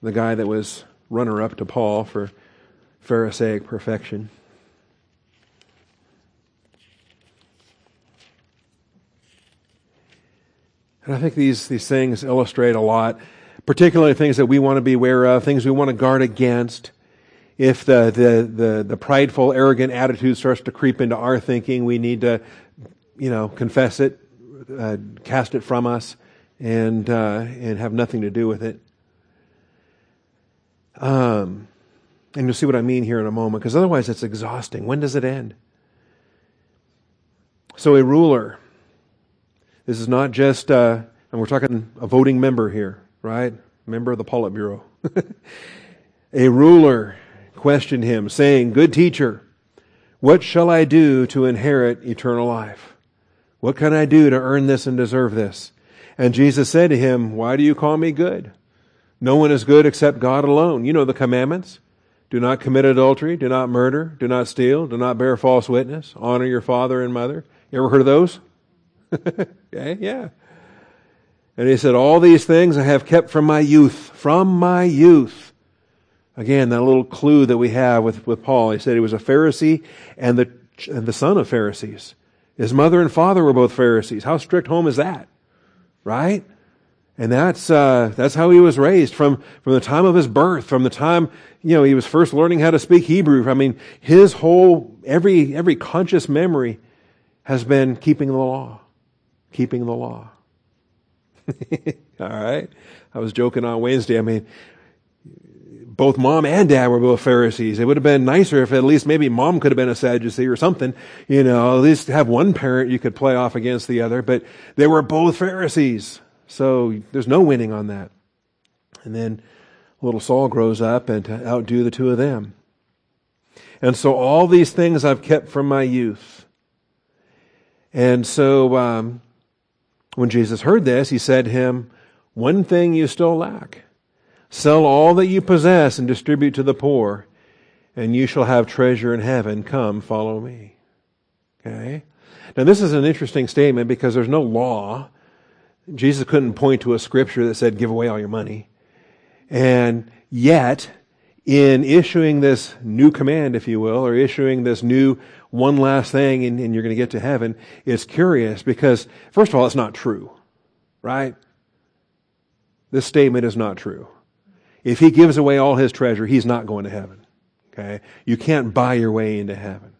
the guy that was runner up to Paul for Pharisaic perfection. And I think these, these things illustrate a lot, particularly things that we want to be aware of, things we want to guard against. If the, the, the, the prideful, arrogant attitude starts to creep into our thinking, we need to, you know, confess it, uh, cast it from us, and, uh, and have nothing to do with it. Um, and you'll see what I mean here in a moment, because otherwise it's exhausting. When does it end? So, a ruler this is not just, uh, and we're talking a voting member here, right? Member of the Politburo. [LAUGHS] a ruler questioned him, saying, Good teacher, what shall I do to inherit eternal life? What can I do to earn this and deserve this? And Jesus said to him, Why do you call me good? No one is good except God alone. You know the commandments. Do not commit adultery. Do not murder. Do not steal. Do not bear false witness. Honor your father and mother. You ever heard of those? [LAUGHS] yeah, yeah. And he said, All these things I have kept from my youth, from my youth. Again, that little clue that we have with, with Paul. He said he was a Pharisee and the, and the son of Pharisees. His mother and father were both Pharisees. How strict home is that? Right? And that's, uh, that's how he was raised from, from the time of his birth, from the time, you know, he was first learning how to speak Hebrew. I mean, his whole, every, every conscious memory has been keeping the law keeping the law. [LAUGHS] All right. I was joking on Wednesday. I mean, both mom and dad were both Pharisees. It would have been nicer if at least maybe mom could have been a Sadducee or something. You know, at least have one parent you could play off against the other, but they were both Pharisees. So there's no winning on that. And then little Saul grows up and to outdo the two of them. And so all these things I've kept from my youth. And so, um, when Jesus heard this, he said to him, One thing you still lack. Sell all that you possess and distribute to the poor, and you shall have treasure in heaven. Come, follow me. Okay? Now, this is an interesting statement because there's no law. Jesus couldn't point to a scripture that said, give away all your money. And yet, in issuing this new command, if you will, or issuing this new one last thing and, and you're going to get to heaven, it's curious because, first of all, it's not true, right? This statement is not true. If he gives away all his treasure, he's not going to heaven. Okay? You can't buy your way into heaven.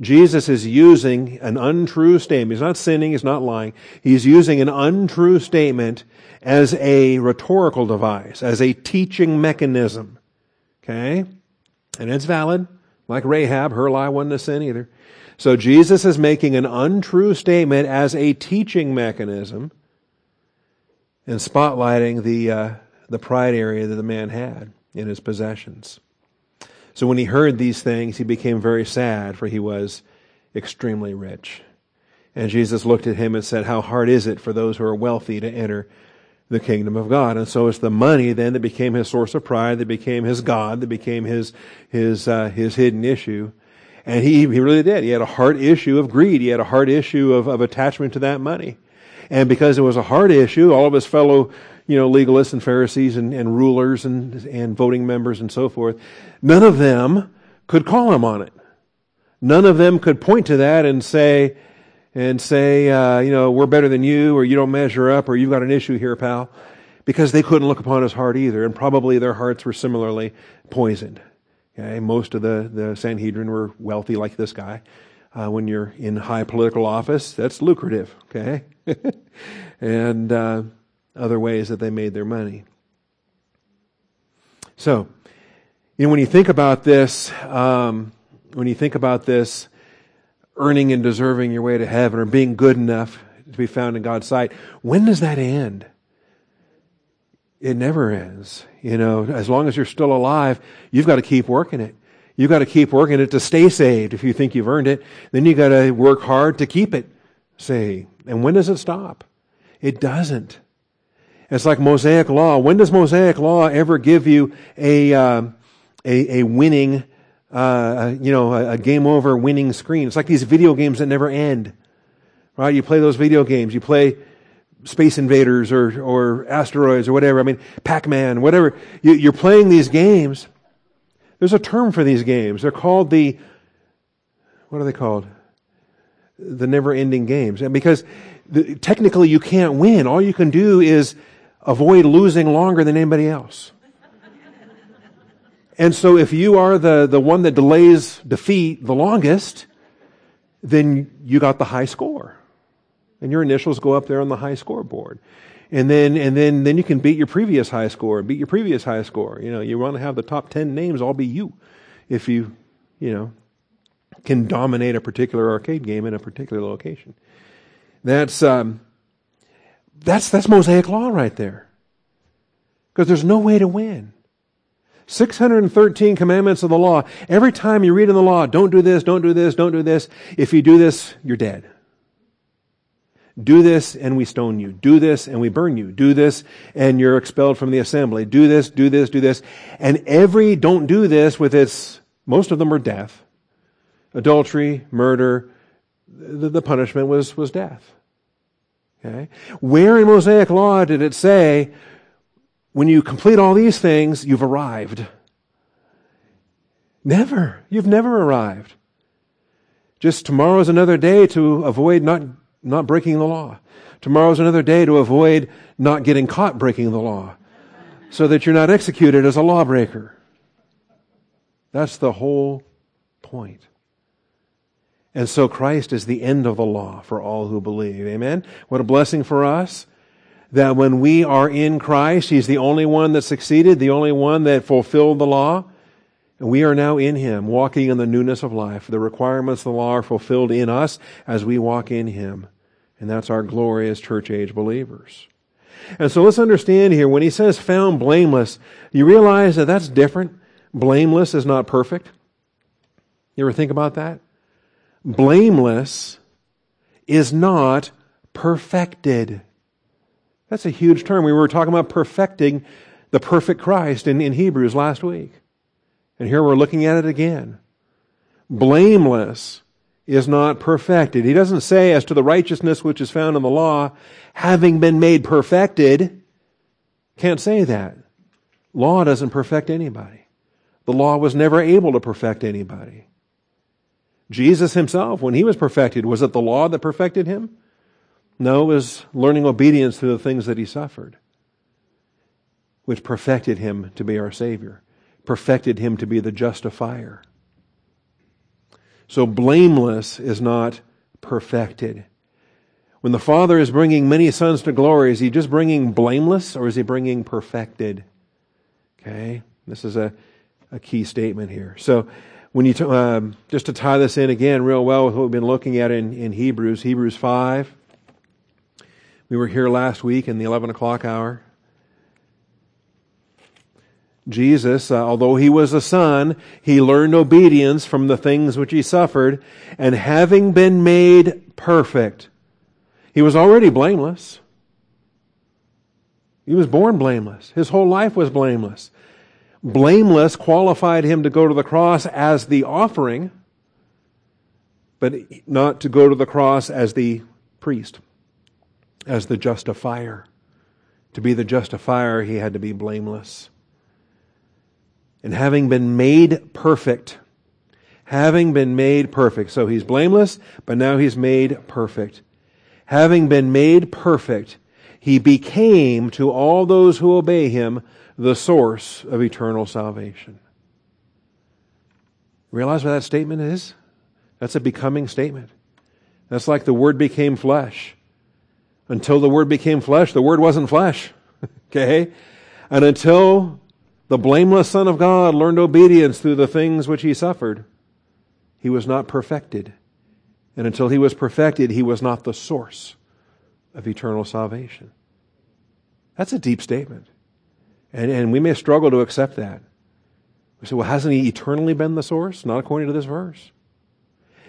Jesus is using an untrue statement. He's not sinning, he's not lying. He's using an untrue statement as a rhetorical device, as a teaching mechanism. Okay? And it's valid. Like Rahab, her lie wasn't a sin either. So Jesus is making an untrue statement as a teaching mechanism and spotlighting the, uh, the pride area that the man had in his possessions. So when he heard these things, he became very sad, for he was extremely rich. And Jesus looked at him and said, How hard is it for those who are wealthy to enter the kingdom of God. And so it's the money then that became his source of pride, that became his God, that became his, his, uh, his hidden issue. And he, he really did. He had a heart issue of greed. He had a heart issue of, of attachment to that money. And because it was a heart issue, all of his fellow, you know, legalists and Pharisees and, and rulers and, and voting members and so forth, none of them could call him on it. None of them could point to that and say, and say, uh, you know, we're better than you, or you don't measure up, or you've got an issue here, pal, because they couldn't look upon his heart either, and probably their hearts were similarly poisoned. Okay, most of the the Sanhedrin were wealthy, like this guy. Uh, when you're in high political office, that's lucrative. Okay, [LAUGHS] and uh, other ways that they made their money. So, you know, when you think about this, um, when you think about this earning and deserving your way to heaven or being good enough to be found in God's sight, when does that end? It never ends. You know, as long as you're still alive, you've got to keep working it. You've got to keep working it to stay saved if you think you've earned it. Then you've got to work hard to keep it saved. And when does it stop? It doesn't. It's like Mosaic law. When does Mosaic law ever give you a, uh, a, a winning uh, you know, a, a game over winning screen. It's like these video games that never end. Right? You play those video games. You play Space Invaders or, or Asteroids or whatever. I mean, Pac-Man, whatever. You, you're playing these games. There's a term for these games. They're called the, what are they called? The never ending games. And because the, technically you can't win. All you can do is avoid losing longer than anybody else. And so if you are the, the one that delays defeat the longest, then you got the high score. And your initials go up there on the high scoreboard. And then, and then, then you can beat your previous high score, beat your previous high score. You know, you want to have the top 10 names all be you. If you, you know, can dominate a particular arcade game in a particular location. That's, um, that's, that's Mosaic law right there. Because there's no way to win. 613 commandments of the law. Every time you read in the law, don't do this, don't do this, don't do this. If you do this, you're dead. Do this and we stone you. Do this and we burn you. Do this and you're expelled from the assembly. Do this, do this, do this. And every don't do this with its, most of them are death. Adultery, murder, the, the punishment was, was death. Okay? Where in Mosaic law did it say when you complete all these things, you've arrived. Never. You've never arrived. Just tomorrow's another day to avoid not, not breaking the law. Tomorrow's another day to avoid not getting caught breaking the law so that you're not executed as a lawbreaker. That's the whole point. And so Christ is the end of the law for all who believe. Amen? What a blessing for us that when we are in Christ, He's the only one that succeeded, the only one that fulfilled the law. And we are now in Him, walking in the newness of life. The requirements of the law are fulfilled in us as we walk in Him. And that's our glory as church age believers. And so let's understand here, when he says found blameless, you realize that that's different. Blameless is not perfect. You ever think about that? Blameless is not perfected. That's a huge term. We were talking about perfecting the perfect Christ in, in Hebrews last week. And here we're looking at it again. Blameless is not perfected. He doesn't say as to the righteousness which is found in the law, having been made perfected. Can't say that. Law doesn't perfect anybody. The law was never able to perfect anybody. Jesus himself, when he was perfected, was it the law that perfected him? No, it was learning obedience through the things that he suffered, which perfected him to be our Savior, perfected him to be the justifier. So blameless is not perfected. When the Father is bringing many sons to glory, is he just bringing blameless or is he bringing perfected? Okay, this is a, a key statement here. So, when you t- um, just to tie this in again real well with what we've been looking at in, in Hebrews, Hebrews 5, we were here last week in the 11 o'clock hour. Jesus, uh, although he was a son, he learned obedience from the things which he suffered, and having been made perfect, he was already blameless. He was born blameless. His whole life was blameless. Blameless qualified him to go to the cross as the offering, but not to go to the cross as the priest, as the justifier. To be the justifier, he had to be blameless. And having been made perfect, having been made perfect, so he's blameless, but now he's made perfect. Having been made perfect, he became to all those who obey him the source of eternal salvation. Realize what that statement is? That's a becoming statement. That's like the Word became flesh. Until the Word became flesh, the Word wasn't flesh. [LAUGHS] okay? And until the blameless Son of God learned obedience through the things which he suffered, he was not perfected. And until he was perfected, he was not the source of eternal salvation. That's a deep statement. And, and we may struggle to accept that. We say, well, hasn't he eternally been the source? Not according to this verse.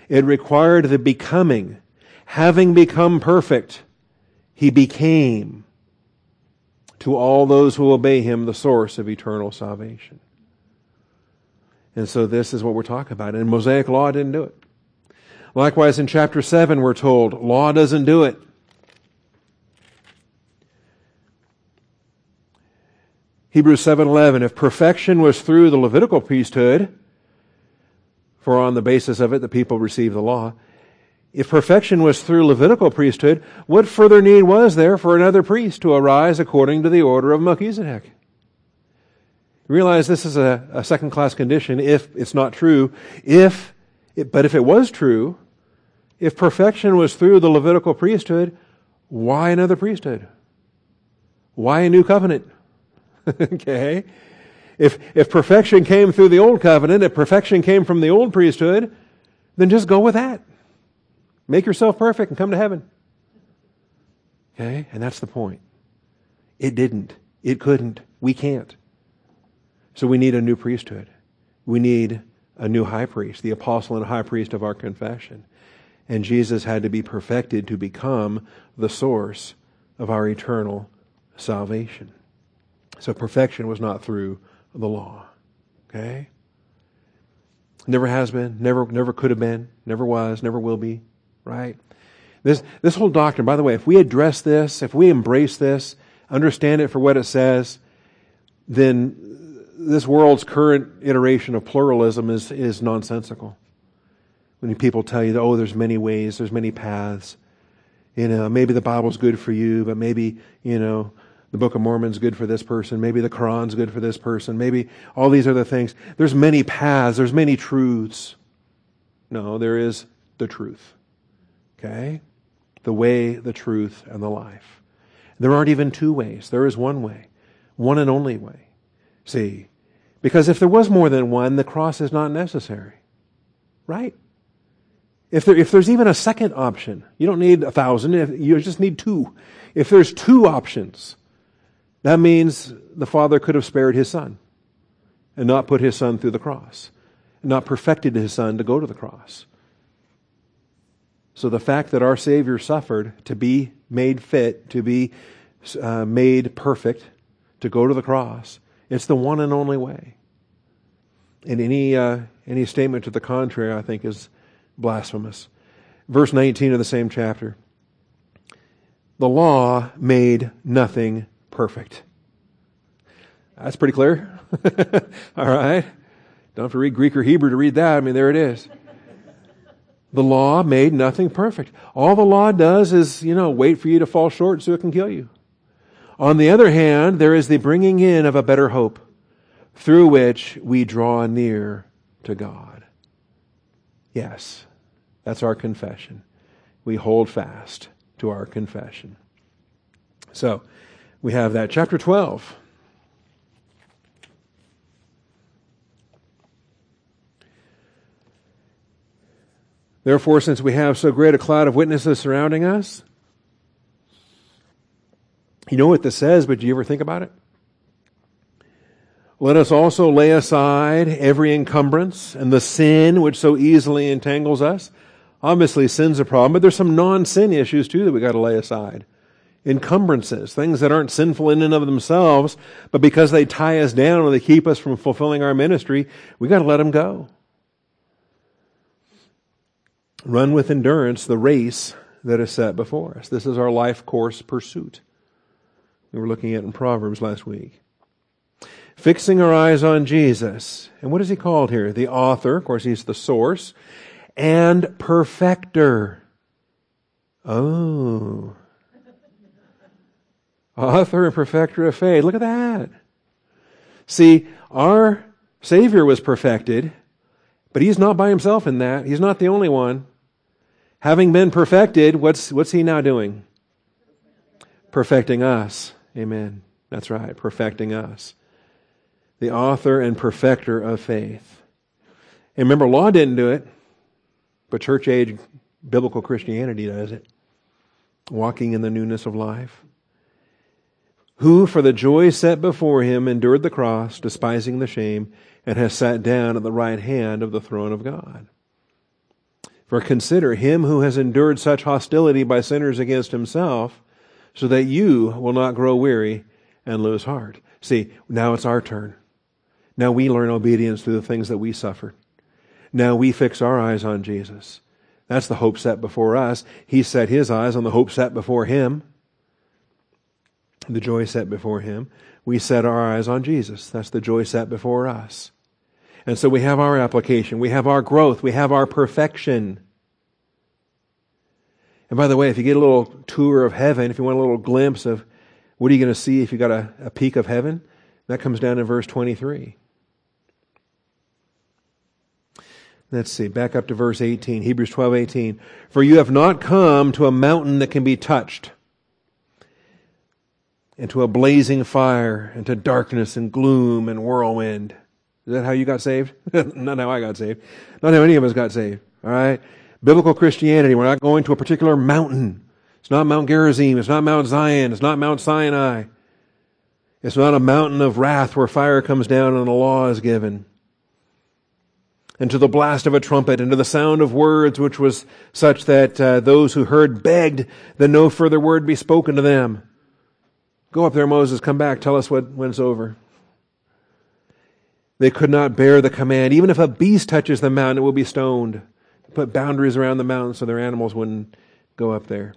It required the becoming. Having become perfect, he became to all those who obey him the source of eternal salvation. And so this is what we're talking about. And Mosaic law didn't do it. Likewise, in chapter 7, we're told law doesn't do it. Hebrews 7:11 if perfection was through the Levitical priesthood for on the basis of it the people received the law if perfection was through Levitical priesthood what further need was there for another priest to arise according to the order of Melchizedek? Realize this is a, a second class condition if it's not true. If it, but if it was true if perfection was through the Levitical priesthood why another priesthood? Why a new covenant [LAUGHS] okay? If, if perfection came through the old covenant, if perfection came from the old priesthood, then just go with that. Make yourself perfect and come to heaven. Okay? And that's the point. It didn't. It couldn't. We can't. So we need a new priesthood. We need a new high priest, the apostle and high priest of our confession. And Jesus had to be perfected to become the source of our eternal salvation. So perfection was not through the law. Okay? Never has been, never never could have been, never was, never will be, right? This this whole doctrine, by the way, if we address this, if we embrace this, understand it for what it says, then this world's current iteration of pluralism is is nonsensical. When people tell you that, oh, there's many ways, there's many paths. You know, maybe the Bible's good for you, but maybe, you know, the Book of Mormon's good for this person. Maybe the Quran's good for this person. Maybe all these other things. There's many paths. There's many truths. No, there is the truth. Okay? The way, the truth, and the life. There aren't even two ways. There is one way. One and only way. See? Because if there was more than one, the cross is not necessary. Right? If, there, if there's even a second option, you don't need a thousand, you just need two. If there's two options, that means the Father could have spared his Son and not put his Son through the cross, and not perfected his Son to go to the cross. So the fact that our Savior suffered to be made fit, to be uh, made perfect, to go to the cross, it's the one and only way. And any, uh, any statement to the contrary, I think, is blasphemous. Verse 19 of the same chapter. The law made nothing perfect. That's pretty clear. [LAUGHS] All right. Don't have to read Greek or Hebrew to read that. I mean, there it is. The law made nothing perfect. All the law does is, you know, wait for you to fall short so it can kill you. On the other hand, there is the bringing in of a better hope through which we draw near to God. Yes, that's our confession. We hold fast to our confession. So, we have that. Chapter 12. Therefore, since we have so great a cloud of witnesses surrounding us, you know what this says, but do you ever think about it? Let us also lay aside every encumbrance and the sin which so easily entangles us. Obviously, sin's a problem, but there's some non sin issues too that we've got to lay aside encumbrances, things that aren't sinful in and of themselves, but because they tie us down or they keep us from fulfilling our ministry, we got to let them go. Run with endurance the race that is set before us. This is our life course pursuit. We were looking at in Proverbs last week. Fixing our eyes on Jesus. And what is he called here? The author. Of course, he's the source. And perfecter. Oh. Author and perfecter of faith. Look at that. See, our Savior was perfected, but He's not by Himself in that. He's not the only one. Having been perfected, what's, what's He now doing? Perfecting us. Amen. That's right. Perfecting us. The author and perfecter of faith. And remember, law didn't do it, but church age biblical Christianity does it. Walking in the newness of life who for the joy set before him endured the cross, despising the shame, and has sat down at the right hand of the throne of God. For consider him who has endured such hostility by sinners against himself, so that you will not grow weary and lose heart. See, now it's our turn. Now we learn obedience through the things that we suffered. Now we fix our eyes on Jesus. That's the hope set before us. He set his eyes on the hope set before him the joy set before him, we set our eyes on Jesus. That's the joy set before us. And so we have our application, we have our growth, we have our perfection. And by the way, if you get a little tour of heaven, if you want a little glimpse of what are you going to see if you got a, a of heaven, that comes down in verse 23. Let's see, back up to verse 18, Hebrews 12, 18. For you have not come to a mountain that can be touched into a blazing fire, into darkness and gloom and whirlwind. Is that how you got saved? [LAUGHS] not how I got saved. Not how any of us got saved. All right? Biblical Christianity, we're not going to a particular mountain. It's not Mount Gerizim. It's not Mount Zion. It's not Mount Sinai. It's not a mountain of wrath where fire comes down and the law is given. And to the blast of a trumpet and to the sound of words, which was such that uh, those who heard begged that no further word be spoken to them. Go up there, Moses, come back, tell us what, when it's over. They could not bear the command. Even if a beast touches the mountain, it will be stoned. Put boundaries around the mountain so their animals wouldn't go up there.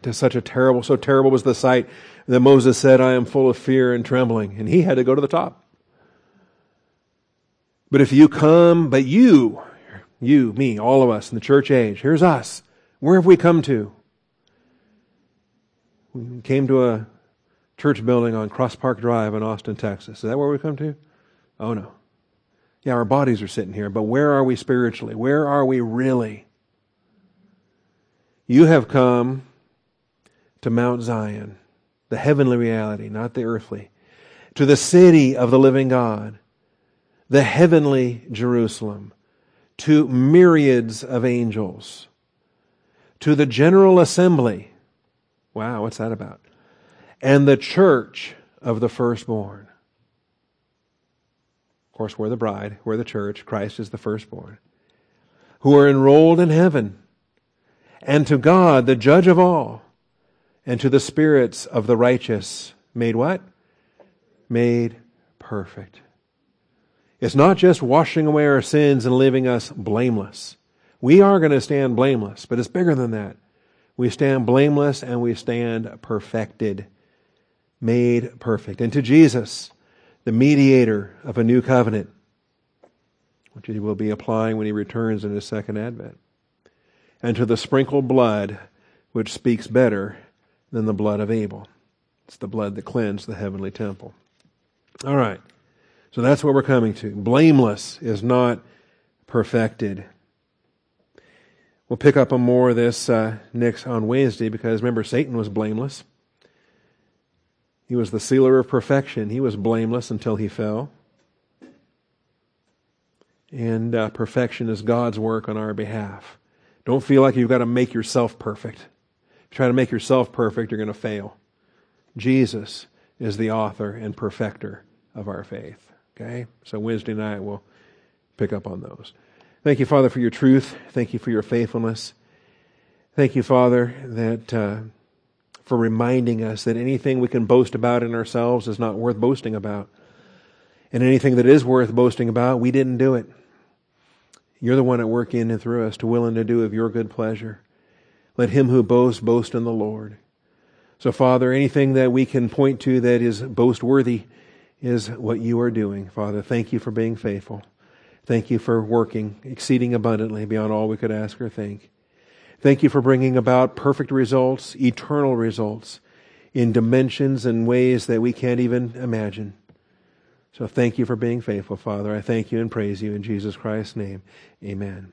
To such a terrible, so terrible was the sight that Moses said, I am full of fear and trembling. And he had to go to the top. But if you come, but you, you, me, all of us in the church age, here's us. Where have we come to? We came to a church building on Cross Park Drive in Austin, Texas. Is that where we come to? Oh, no. Yeah, our bodies are sitting here, but where are we spiritually? Where are we really? You have come to Mount Zion, the heavenly reality, not the earthly, to the city of the living God, the heavenly Jerusalem, to myriads of angels, to the general assembly Wow, what's that about? And the church of the firstborn. Of course, we're the bride, we're the church, Christ is the firstborn. Who are enrolled in heaven. And to God, the judge of all, and to the spirits of the righteous, made what? Made perfect. It's not just washing away our sins and leaving us blameless. We are going to stand blameless, but it's bigger than that. We stand blameless and we stand perfected, made perfect. And to Jesus, the mediator of a new covenant, which he will be applying when he returns in his second advent. And to the sprinkled blood, which speaks better than the blood of Abel. It's the blood that cleansed the heavenly temple. All right. So that's what we're coming to. Blameless is not perfected. We'll pick up on more of this uh, next on Wednesday because remember, Satan was blameless. He was the sealer of perfection. He was blameless until he fell. And uh, perfection is God's work on our behalf. Don't feel like you've got to make yourself perfect. If you try to make yourself perfect, you're going to fail. Jesus is the author and perfecter of our faith. Okay? So Wednesday night we'll pick up on those. Thank you, Father, for your truth. Thank you for your faithfulness. Thank you, Father, that uh, for reminding us that anything we can boast about in ourselves is not worth boasting about. And anything that is worth boasting about, we didn't do it. You're the one at work in and through us to will and to do of your good pleasure. Let him who boasts boast in the Lord. So, Father, anything that we can point to that is boast worthy is what you are doing. Father, thank you for being faithful. Thank you for working exceeding abundantly beyond all we could ask or think. Thank you for bringing about perfect results, eternal results, in dimensions and ways that we can't even imagine. So thank you for being faithful, Father. I thank you and praise you in Jesus Christ's name. Amen.